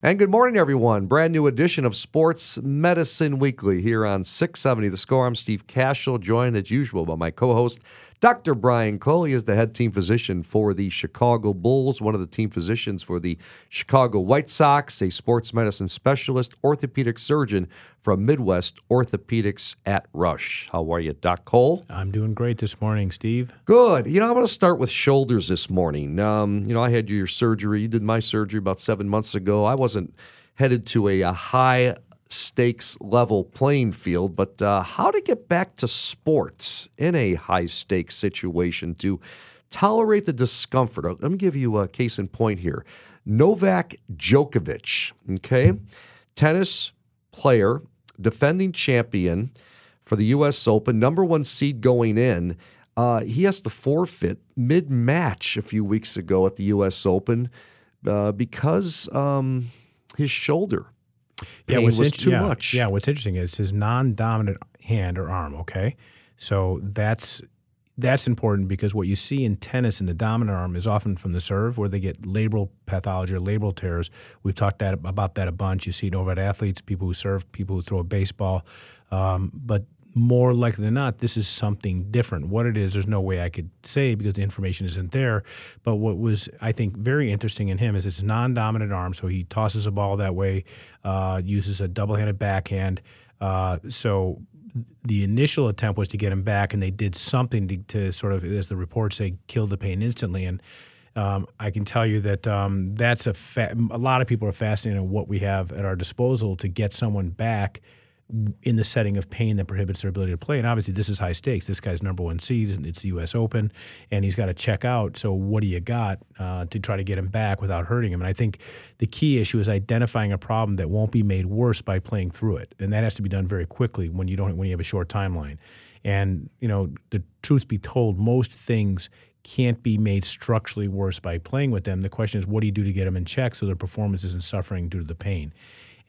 And good morning, everyone. Brand new edition of Sports Medicine Weekly here on 670 The Score. I'm Steve Cashel, joined as usual by my co host, Dr. Brian Cole. He is the head team physician for the Chicago Bulls, one of the team physicians for the Chicago White Sox, a sports medicine specialist, orthopedic surgeon from Midwest Orthopedics at Rush. How are you, Doc Cole? I'm doing great this morning, Steve. Good. You know, I'm going to start with shoulders this morning. Um, you know, I had your surgery. You did my surgery about seven months ago. I wasn't headed to a, a high stakes level playing field, but uh, how to get back to sports in a high stakes situation to tolerate the discomfort. Let me give you a case in point here. Novak Djokovic, okay, tennis player, defending champion for the U.S. Open, number one seed going in. Uh, he has to forfeit mid match a few weeks ago at the U.S. Open uh, because um, his shoulder yeah, was in- too yeah, much. Yeah, what's interesting is his non-dominant hand or arm. Okay, so that's that's important because what you see in tennis in the dominant arm is often from the serve, where they get labral pathology or labral tears. We've talked that about that a bunch. You see it over at athletes, people who serve, people who throw a baseball, um, but more likely than not, this is something different. What it is, there's no way I could say because the information isn't there. But what was, I think, very interesting in him is it's non-dominant arm, so he tosses a ball that way, uh, uses a double-handed backhand. Uh, so the initial attempt was to get him back, and they did something to, to sort of, as the reports say, kill the pain instantly. And um, I can tell you that um, that's a fa- a lot of people are fascinated in what we have at our disposal to get someone back in the setting of pain that prohibits their ability to play. And obviously, this is high stakes. This guy's number one seed. and It's the U.S. Open, and he's got to check out. So, what do you got uh, to try to get him back without hurting him? And I think the key issue is identifying a problem that won't be made worse by playing through it, and that has to be done very quickly when you don't when you have a short timeline. And you know, the truth be told, most things can't be made structurally worse by playing with them. The question is, what do you do to get them in check so their performance isn't suffering due to the pain?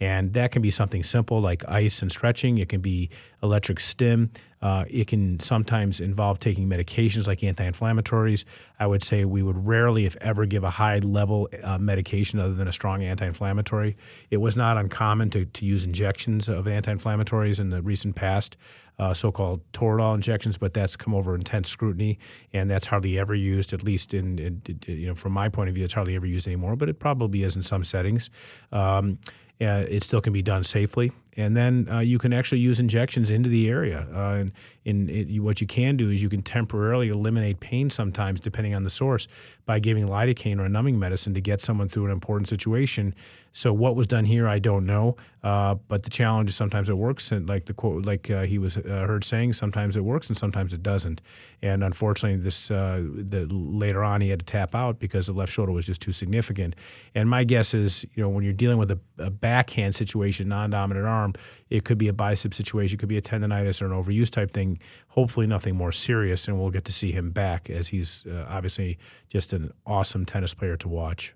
And that can be something simple like ice and stretching. It can be electric stim. Uh, it can sometimes involve taking medications like anti inflammatories. I would say we would rarely, if ever, give a high level uh, medication other than a strong anti inflammatory. It was not uncommon to, to use injections of anti inflammatories in the recent past. Uh, so-called Toradol injections, but that's come over intense scrutiny, and that's hardly ever used. At least in, in, you know, from my point of view, it's hardly ever used anymore. But it probably is in some settings. Um, uh, it still can be done safely. And then uh, you can actually use injections into the area. Uh, and in, it, what you can do is you can temporarily eliminate pain sometimes, depending on the source, by giving lidocaine or a numbing medicine to get someone through an important situation. So what was done here, I don't know. Uh, but the challenge is sometimes it works, and like the quote, like uh, he was uh, heard saying, sometimes it works and sometimes it doesn't. And unfortunately, this uh, the later on he had to tap out because the left shoulder was just too significant. And my guess is, you know, when you're dealing with a, a backhand situation, non-dominant arm, it could be a bicep situation, it could be a tendonitis or an overuse type thing. Hopefully, nothing more serious, and we'll get to see him back as he's uh, obviously just an awesome tennis player to watch.